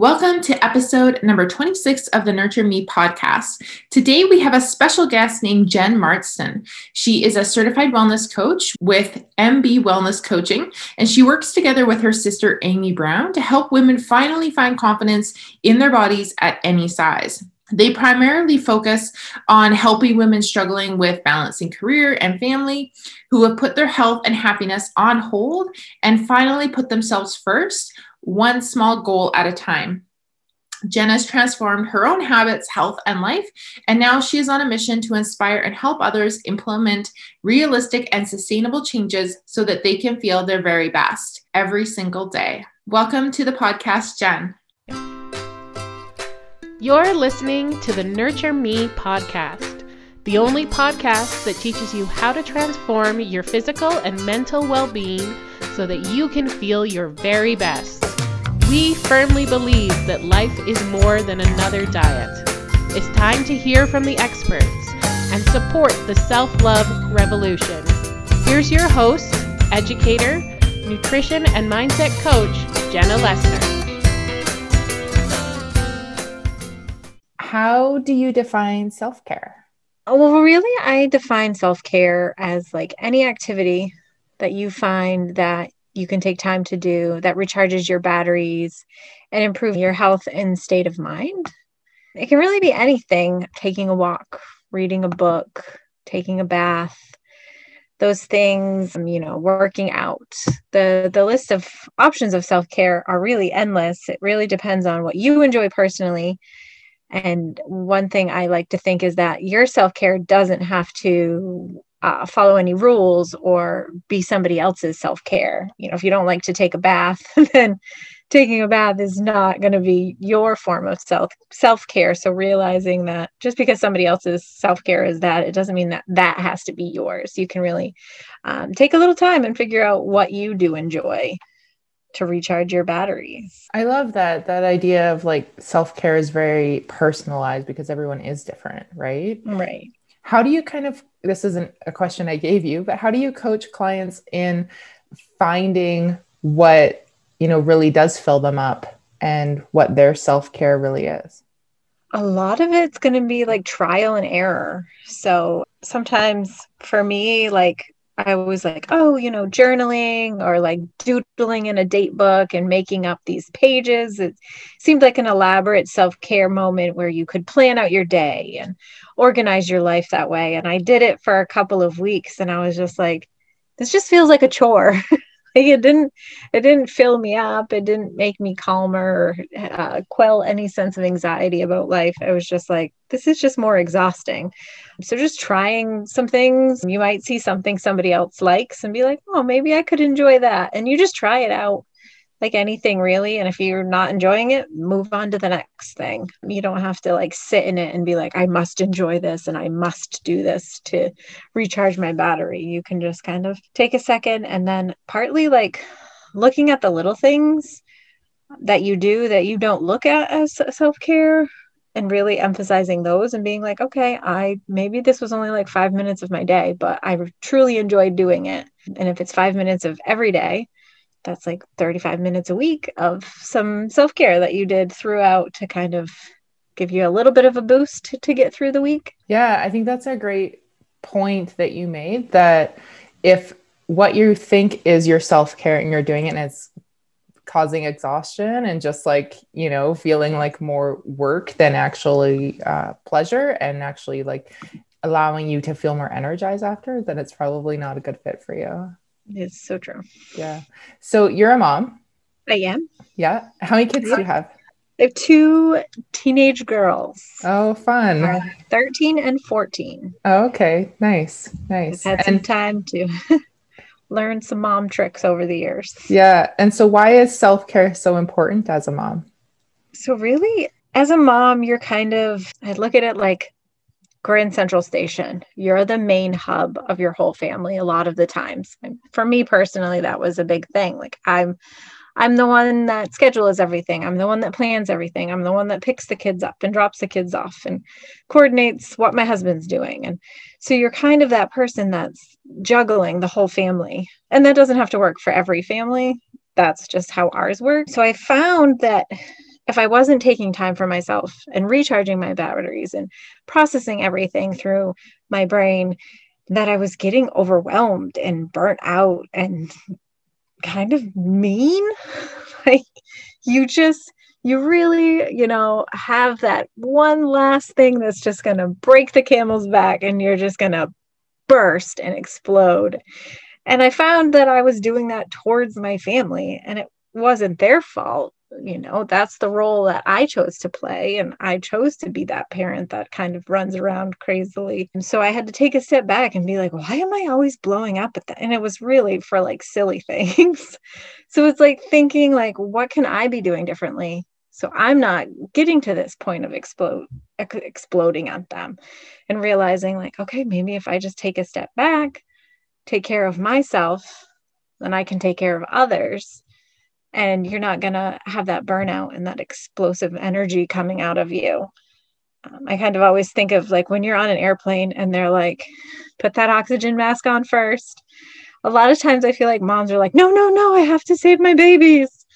Welcome to episode number 26 of the Nurture Me podcast. Today we have a special guest named Jenn Martson. She is a certified wellness coach with MB Wellness Coaching, and she works together with her sister Amy Brown to help women finally find confidence in their bodies at any size. They primarily focus on helping women struggling with balancing career and family who have put their health and happiness on hold and finally put themselves first one small goal at a time. Jenn has transformed her own habits, health, and life, and now she is on a mission to inspire and help others implement realistic and sustainable changes so that they can feel their very best every single day. Welcome to the podcast, Jenn. You're listening to the Nurture Me podcast, the only podcast that teaches you how to transform your physical and mental well being so that you can feel your very best. We firmly believe that life is more than another diet. It's time to hear from the experts and support the self love revolution. Here's your host, educator, nutrition and mindset coach, Jenna Lessner. How do you define self care? Well, really, I define self care as like any activity that you find that you can take time to do that recharges your batteries and improve your health and state of mind. It can really be anything taking a walk, reading a book, taking a bath, those things, um, you know, working out. The the list of options of self-care are really endless. It really depends on what you enjoy personally. And one thing I like to think is that your self-care doesn't have to uh, follow any rules or be somebody else's self care. You know, if you don't like to take a bath, then taking a bath is not going to be your form of self self care. So realizing that just because somebody else's self care is that, it doesn't mean that that has to be yours. You can really um, take a little time and figure out what you do enjoy to recharge your batteries. I love that that idea of like self-care is very personalized because everyone is different, right? Right. How do you kind of, this isn't a question I gave you, but how do you coach clients in finding what, you know, really does fill them up and what their self care really is? A lot of it's going to be like trial and error. So sometimes for me, like I was like, oh, you know, journaling or like doodling in a date book and making up these pages. It seemed like an elaborate self care moment where you could plan out your day and organize your life that way. And I did it for a couple of weeks and I was just like, this just feels like a chore. like it didn't it didn't fill me up. It didn't make me calmer or uh, quell any sense of anxiety about life. I was just like this is just more exhausting. So just trying some things. You might see something somebody else likes and be like oh maybe i could enjoy that. And you just try it out like anything really and if you're not enjoying it move on to the next thing. You don't have to like sit in it and be like i must enjoy this and i must do this to recharge my battery. You can just kind of take a second and then partly like looking at the little things that you do that you don't look at as self-care and really emphasizing those and being like okay i maybe this was only like 5 minutes of my day but i truly enjoyed doing it. And if it's 5 minutes of every day that's like 35 minutes a week of some self care that you did throughout to kind of give you a little bit of a boost to, to get through the week. Yeah, I think that's a great point that you made that if what you think is your self care and you're doing it and it's causing exhaustion and just like, you know, feeling like more work than actually uh, pleasure and actually like allowing you to feel more energized after, then it's probably not a good fit for you. It's so true. Yeah. So you're a mom. I am. Yeah. How many kids do you have? I have two teenage girls. Oh, fun. Uh, 13 and 14. Oh, okay. Nice. Nice. I've had and- some time to learn some mom tricks over the years. Yeah. And so, why is self care so important as a mom? So, really, as a mom, you're kind of, I look at it like Grand Central Station. You're the main hub of your whole family a lot of the times. And for me personally, that was a big thing. Like I'm I'm the one that schedules everything. I'm the one that plans everything. I'm the one that picks the kids up and drops the kids off and coordinates what my husband's doing. And so you're kind of that person that's juggling the whole family. And that doesn't have to work for every family. That's just how ours work. So I found that if I wasn't taking time for myself and recharging my batteries and processing everything through my brain, that I was getting overwhelmed and burnt out and kind of mean. like you just, you really, you know, have that one last thing that's just going to break the camel's back and you're just going to burst and explode. And I found that I was doing that towards my family and it wasn't their fault you know that's the role that i chose to play and i chose to be that parent that kind of runs around crazily. And so i had to take a step back and be like why am i always blowing up at that? And it was really for like silly things. So it's like thinking like what can i be doing differently so i'm not getting to this point of explode exploding at them and realizing like okay maybe if i just take a step back take care of myself then i can take care of others and you're not going to have that burnout and that explosive energy coming out of you. Um, I kind of always think of like when you're on an airplane and they're like, put that oxygen mask on first. A lot of times I feel like moms are like, no, no, no, I have to save my babies.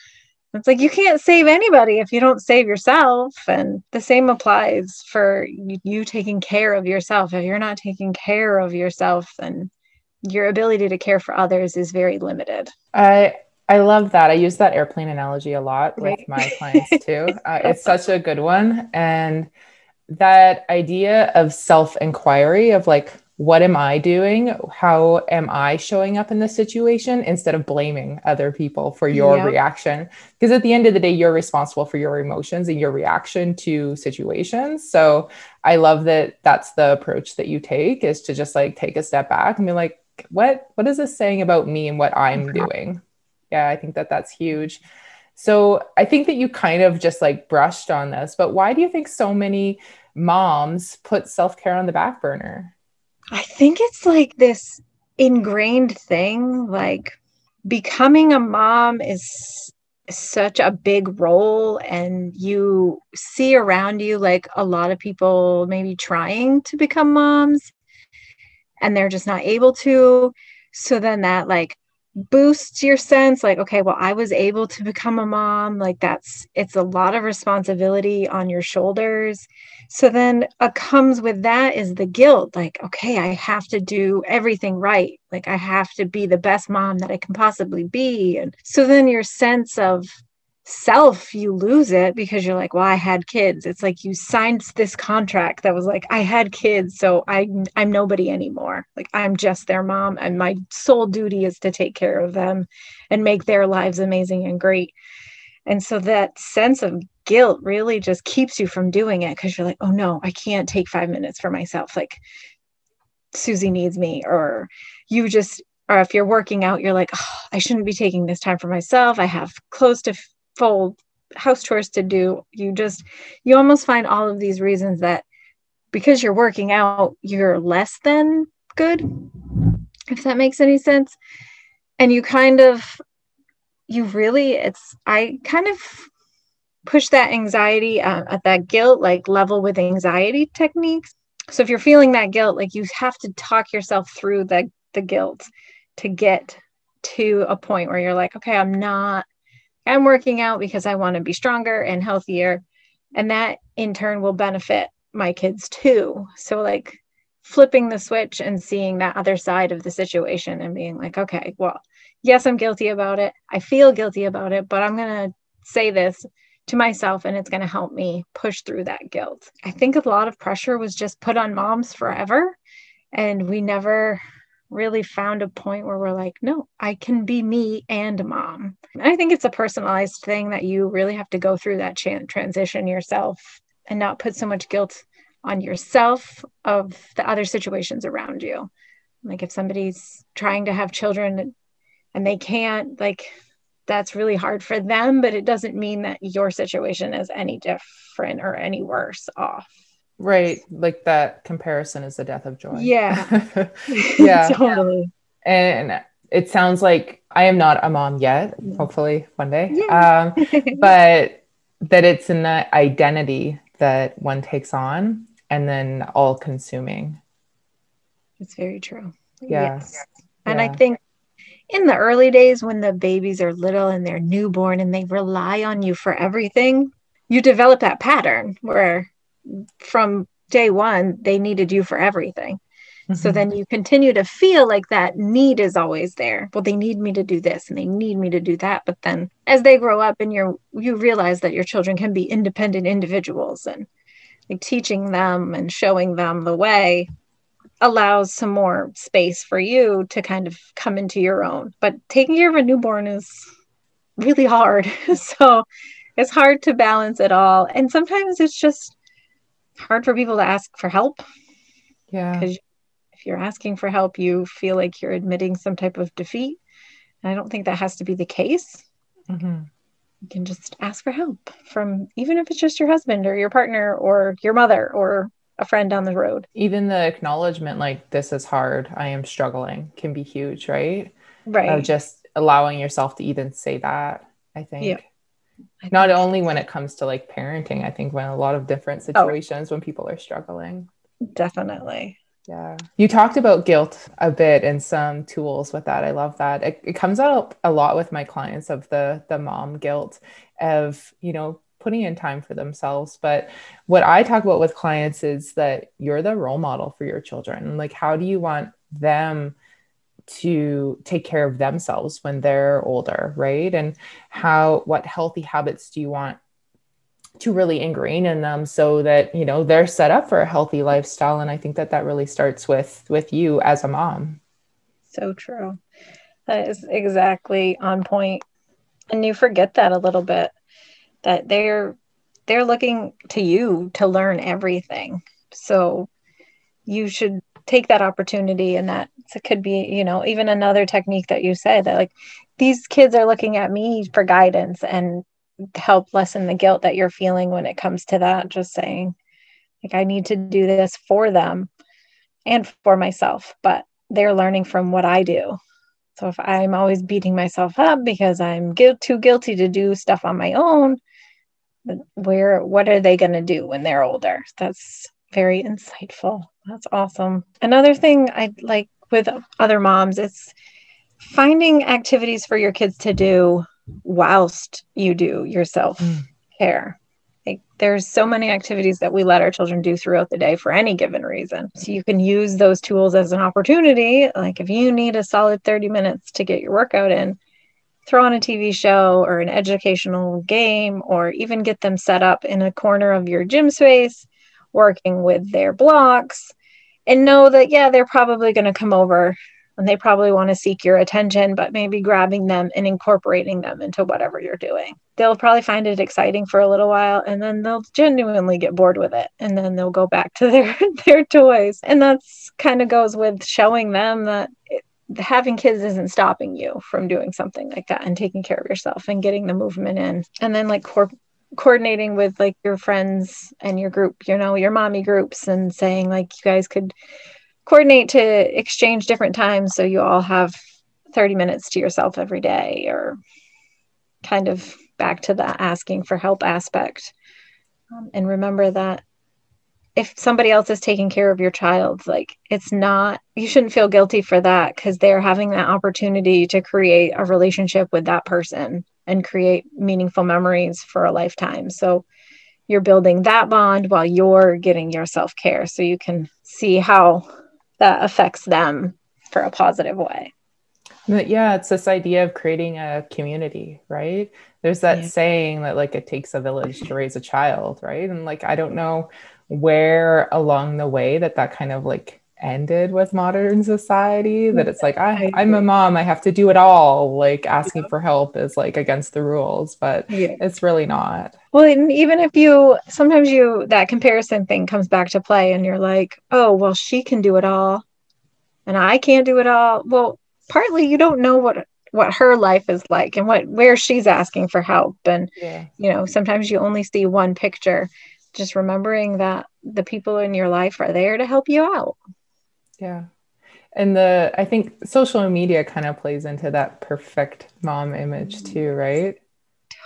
It's like you can't save anybody if you don't save yourself. And the same applies for you taking care of yourself. If you're not taking care of yourself, then your ability to care for others is very limited. I I love that. I use that airplane analogy a lot right. with my clients too. Uh, it's such a good one. And that idea of self inquiry of like, what am I doing? How am I showing up in this situation instead of blaming other people for your reaction? Because at the end of the day, you're responsible for your emotions and your reaction to situations. So I love that that's the approach that you take is to just like take a step back and be like, what what is this saying about me and what I'm doing? Yeah, I think that that's huge. So I think that you kind of just like brushed on this, but why do you think so many moms put self care on the back burner? I think it's like this ingrained thing. Like becoming a mom is such a big role, and you see around you like a lot of people maybe trying to become moms and they're just not able to. So then that like boosts your sense like okay well i was able to become a mom like that's it's a lot of responsibility on your shoulders. So then uh, comes with that is the guilt like okay i have to do everything right. Like i have to be the best mom that i can possibly be. And so then your sense of self you lose it because you're like well i had kids. It's like you signed this contract that was like i had kids so i i'm nobody anymore. Like i'm just their mom and my sole duty is to take care of them and make their lives amazing and great. And so that sense of guilt really just keeps you from doing it because you're like oh no i can't take 5 minutes for myself. Like susie needs me or you just or if you're working out, you're like, oh, I shouldn't be taking this time for myself. I have close to full house chores to do you just you almost find all of these reasons that because you're working out you're less than good if that makes any sense. And you kind of you really it's i kind of push that anxiety uh, at that guilt like level with anxiety techniques. So if you're feeling that guilt like you have to talk yourself through the the guilt to get to a point where you're like okay i'm not I'm working out because I want to be stronger and healthier. And that in turn will benefit my kids too. So, like flipping the switch and seeing that other side of the situation and being like, okay, well, yes, I'm guilty about it. I feel guilty about it, but I'm going to say this to myself and it's going to help me push through that guilt. I think a lot of pressure was just put on moms forever. And we never really found a point where we're like, no, I can be me and mom. And I think it's a personalized thing that you really have to go through that transition yourself and not put so much guilt on yourself of the other situations around you. Like if somebody's trying to have children and they can't, like that's really hard for them, but it doesn't mean that your situation is any different or any worse off. Right. Like that comparison is the death of joy. Yeah. yeah. totally. And it sounds like I am not a mom yet, hopefully one day. Yeah. Um, but that it's an identity that one takes on and then all consuming. It's very true. Yeah. Yes. And yeah. I think in the early days when the babies are little and they're newborn and they rely on you for everything, you develop that pattern where from day one they needed you for everything. Mm-hmm. so then you continue to feel like that need is always there. Well they need me to do this and they need me to do that. But then as they grow up and you're you realize that your children can be independent individuals and like teaching them and showing them the way allows some more space for you to kind of come into your own. But taking care of a newborn is really hard. So it's hard to balance it all. And sometimes it's just hard for people to ask for help. Yeah. Because if you're asking for help you feel like you're admitting some type of defeat. And i don't think that has to be the case. Mm-hmm. you can just ask for help from even if it's just your husband or your partner or your mother or a friend down the road. Even the acknowledgement like this is hard i am struggling can be huge right? Right. Of just allowing yourself to even say that i think. Yeah not only when it comes to like parenting i think when a lot of different oh. situations oh, when people are struggling. Definitely. Yeah. You talked about guilt a bit and some tools with that. I love that. It, it comes out a lot with my clients of the the mom guilt of you know putting in time for themselves. But what i talk about with clients is that you're the role model for your children. Like how do you want them to take care of themselves when they're older, right? And how, what healthy habits do you want to really ingrain in them so that, you know, they're set up for a healthy lifestyle? And I think that that really starts with, with you as a mom. So true. That is exactly on point. And you forget that a little bit that they're, they're looking to you to learn everything. So you should take that opportunity and that could be you know even another technique that you said that like these kids are looking at me for guidance and help lessen the guilt that you're feeling when it comes to that just saying like i need to do this for them and for myself but they're learning from what i do. So if i'm always beating myself up because i'm guilt, too guilty to do stuff on my own where what are they going to do when they're older? That's very insightful that's awesome. Another thing I like with other moms, it's finding activities for your kids to do whilst you do your self care. Mm. Like there's so many activities that we let our children do throughout the day for any given reason. So you can use those tools as an opportunity. Like if you need a solid 30 minutes to get your workout in, throw on a TV show or an educational game, or even get them set up in a corner of your gym space working with their blocks and know that, yeah, they're probably going to come over and they probably want to seek your attention, but maybe grabbing them and incorporating them into whatever you're doing. They'll probably find it exciting for a little while and then they'll genuinely get bored with it and then they'll go back to their their toys. And that's kind of goes with showing them that it, having kids isn't stopping you from doing something like that and taking care of yourself and getting the movement in. And then like corp- coordinating with like your friends and your group, you know, your mommy groups and saying like you guys could coordinate to exchange different times so you all have 30 minutes to yourself every day or kind of back to the asking for help aspect. Um, and remember that if somebody else is taking care of your child, like it's not, you shouldn't feel guilty for that because they're having that opportunity to create a relationship with that person and create meaningful memories for a lifetime. So you're building that bond while you're getting your self care so you can see how that affects them for a positive way. But yeah, it's this idea of creating a community, right? There's that yeah. saying that like it takes a village to raise a child, right? And like I don't know where along the way that that kind of like ended with modern society that it's like I, i'm a mom i have to do it all like asking yeah. for help is like against the rules but yeah. it's really not well even if you sometimes you that comparison thing comes back to play and you're like oh well she can do it all and i can't do it all well partly you don't know what what her life is like and what where she's asking for help and yeah. you know sometimes you only see one picture just remembering that the people in your life are there to help you out yeah. And the I think social media kind of plays into that perfect mom image too, right?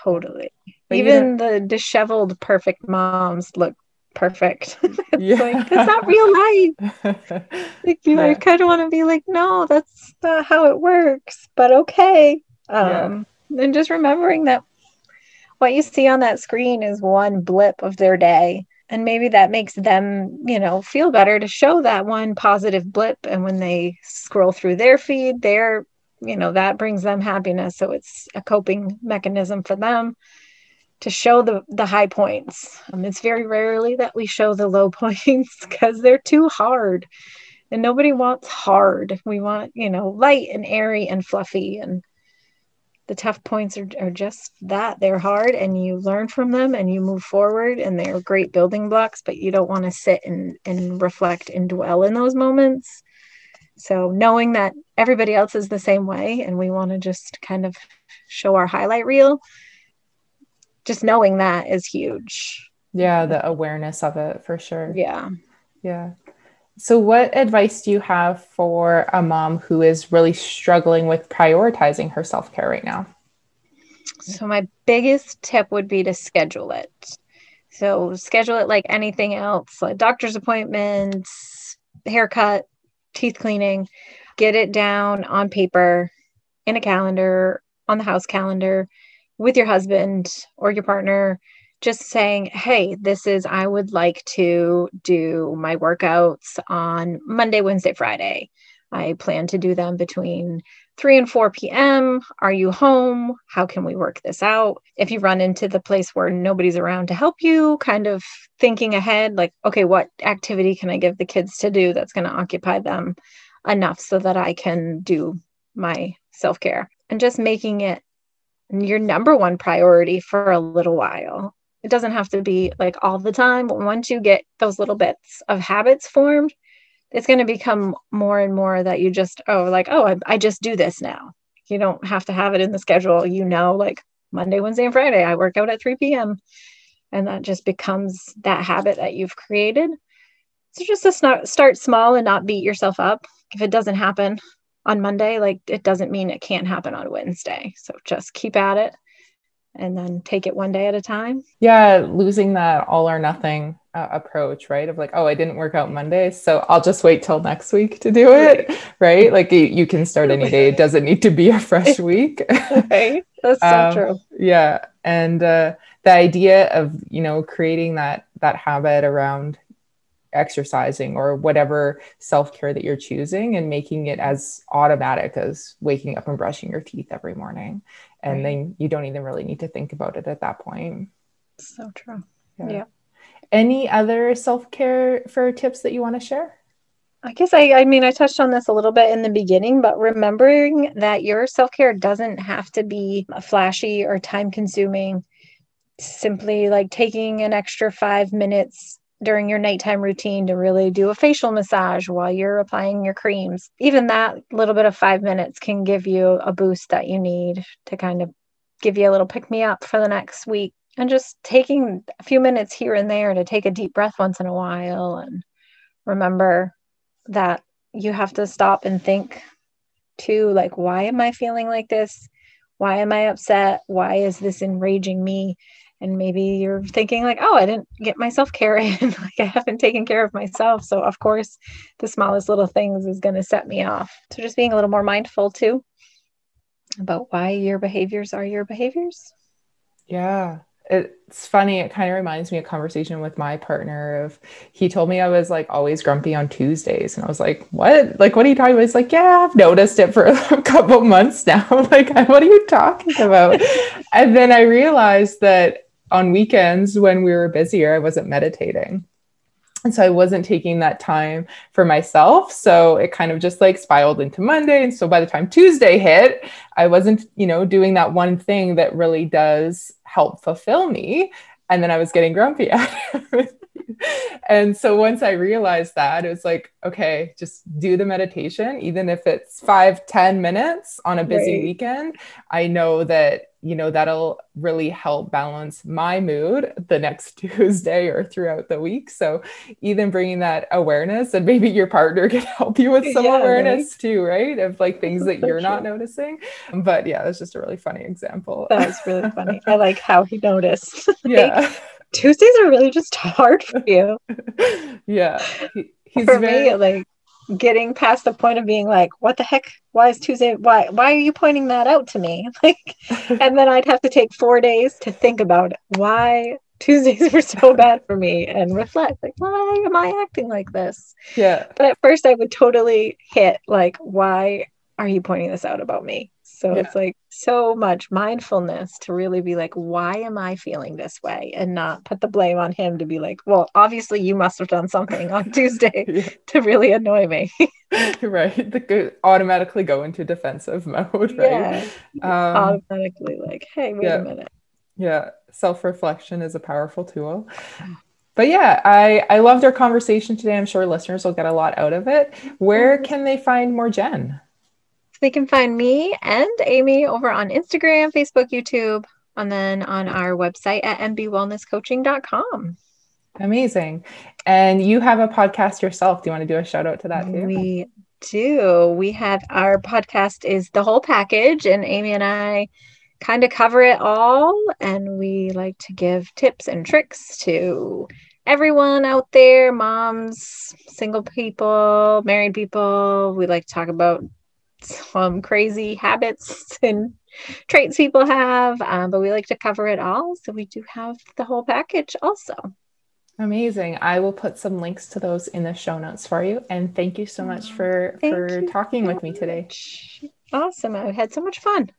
Totally. But Even the disheveled perfect moms look perfect. it's yeah. like that's not real life. like you yeah. kind of want to be like, no, that's not how it works, but okay. Um yeah. and just remembering that what you see on that screen is one blip of their day and maybe that makes them you know feel better to show that one positive blip. And when they scroll through their feed they're you know that brings them happiness. So it's a coping mechanism for them to show the the high points. Um, it's very rarely that we show the low points because they're too hard. And nobody wants hard. We want you know light and airy and fluffy and the tough points are, are just that. They're hard and you learn from them and you move forward and they're great building blocks but you don't want to sit and, and reflect and dwell in those moments. So knowing that everybody else is the same way and we want to just kind of show our highlight reel just knowing that is huge. Yeah the awareness of it for sure. Yeah. Yeah so, what advice do you have for a mom who is really struggling with prioritizing her self care right now? So, my biggest tip would be to schedule it. So, schedule it like anything else, like doctor's appointments, haircut, teeth cleaning. Get it down on paper, in a calendar, on the house calendar, with your husband or your partner just saying, hey, this is, I would like to do my workouts on Monday, Wednesday, Friday. I plan to do them between 3 and 4 p.m. Are you home? How can we work this out? If you run into the place where nobody's around to help you, kind of thinking ahead, like, okay, what activity can I give the kids to do that's going to occupy them enough so that I can do my self care? And just making it your number one priority for a little while it doesn't have to be like all the time but once you get those little bits of habits formed it's going to become more and more that you just oh like oh I, I just do this now. You don't have to have it in the schedule. You know like monday wednesday and friday i work out at 3 p.m and that just becomes that habit that you've created. So just to start, start small and not beat yourself up. If it doesn't happen on monday like it doesn't mean it can't happen on wednesday. So just keep at it and then take it one day at a time. Yeah, losing that all or nothing uh, approach, right? Of like, oh, I didn't work out Monday, so I'll just wait till next week to do it, right? right? Like you, you, can start any day. It doesn't need to be a fresh week. right. That's so um, true. Yeah, and uh, the idea of you know creating that that habit around exercising or whatever self-care that you're choosing and making it as automatic as waking up and brushing your teeth every morning and right. then you don't even really need to think about it at that point so true yeah, yeah. any other self-care for tips that you want to share I guess I, I mean, I touched on this a little bit in the beginning, but remembering that your self care doesn't have to be flashy or time consuming. Simply like taking an extra five minutes during your nighttime routine to really do a facial massage while you're applying your creams. Even that little bit of five minutes can give you a boost that you need to kind of give you a little pick me up for the next week. And just taking a few minutes here and there to take a deep breath once in a while and remember that you have to stop and think too like, why am I feeling like this? Why am I upset? Why is this enraging me? And maybe you're thinking like oh i didn't get myself care in like i haven't taken care of myself. So of course the smallest little things is going to set me off. So just being a little more mindful too about why your behaviors are your behaviors. Yeah. It's funny it kind of reminds me of conversation with my partner of he told me i was like always grumpy on tuesdays and i was like what? Like what are you talking about? He's like yeah i've noticed it for a couple months now. Like what are you talking about? And then i realized that on weekends when we were busier, I wasn't meditating. And so I wasn't taking that time for myself. So it kind of just like spiraled into Monday. And so by the time Tuesday hit, I wasn't, you know, doing that one thing that really does help fulfill me. And then I was getting grumpy at. and so once I realized that, it was like, okay, just do the meditation, even if it's five, ten minutes on a busy right. weekend. I know that you know that'll really help balance my mood the next tuesday or throughout the week. So even bringing that awareness and maybe your partner can help you with some yeah, awareness right? too right? Of like things that you're not noticing. But yeah that's just a really funny example. That was really funny. I like how he noticed. Yeah tuesdays are really just hard for you yeah he, he's for very... me like getting past the point of being like, what the heck? Why is Tuesday? Why why are you pointing that out to me? Like, and then I'd have to take four days to think about why Tuesdays were so bad for me and reflect like, why am I acting like this? Yeah. But at first I would totally hit like, why are you pointing this out about me? So yeah. it's like so much mindfulness to really be like, why am I feeling this way? And not put the blame on him to be like, well, obviously you must have done something on Tuesday yeah. to really annoy me. right. The automatically go into defensive mode, right? Yeah. Um, automatically like, hey, wait yeah. a minute. Yeah. Self-reflection is a powerful tool. But yeah, I, I loved our conversation today. I'm sure listeners will get a lot out of it. Where mm-hmm. can they find more Jenn? They can find me and Amy over on Instagram, Facebook, YouTube, and then on our website at mbwellnesscoaching.com. Amazing. And you have a podcast yourself. Do you want to do a shout out to that too? We do. We have our podcast is the whole package, and Amy and I kind of cover it all. And we like to give tips and tricks to everyone out there moms, single people, married people. We like to talk about some crazy habits and traits people have, um, but we like to cover it all. So we do have the whole package also. Amazing. I will put some links to those in the show notes for you. And thank you so much for, thank for talking with me today. Awesome. I had so much fun.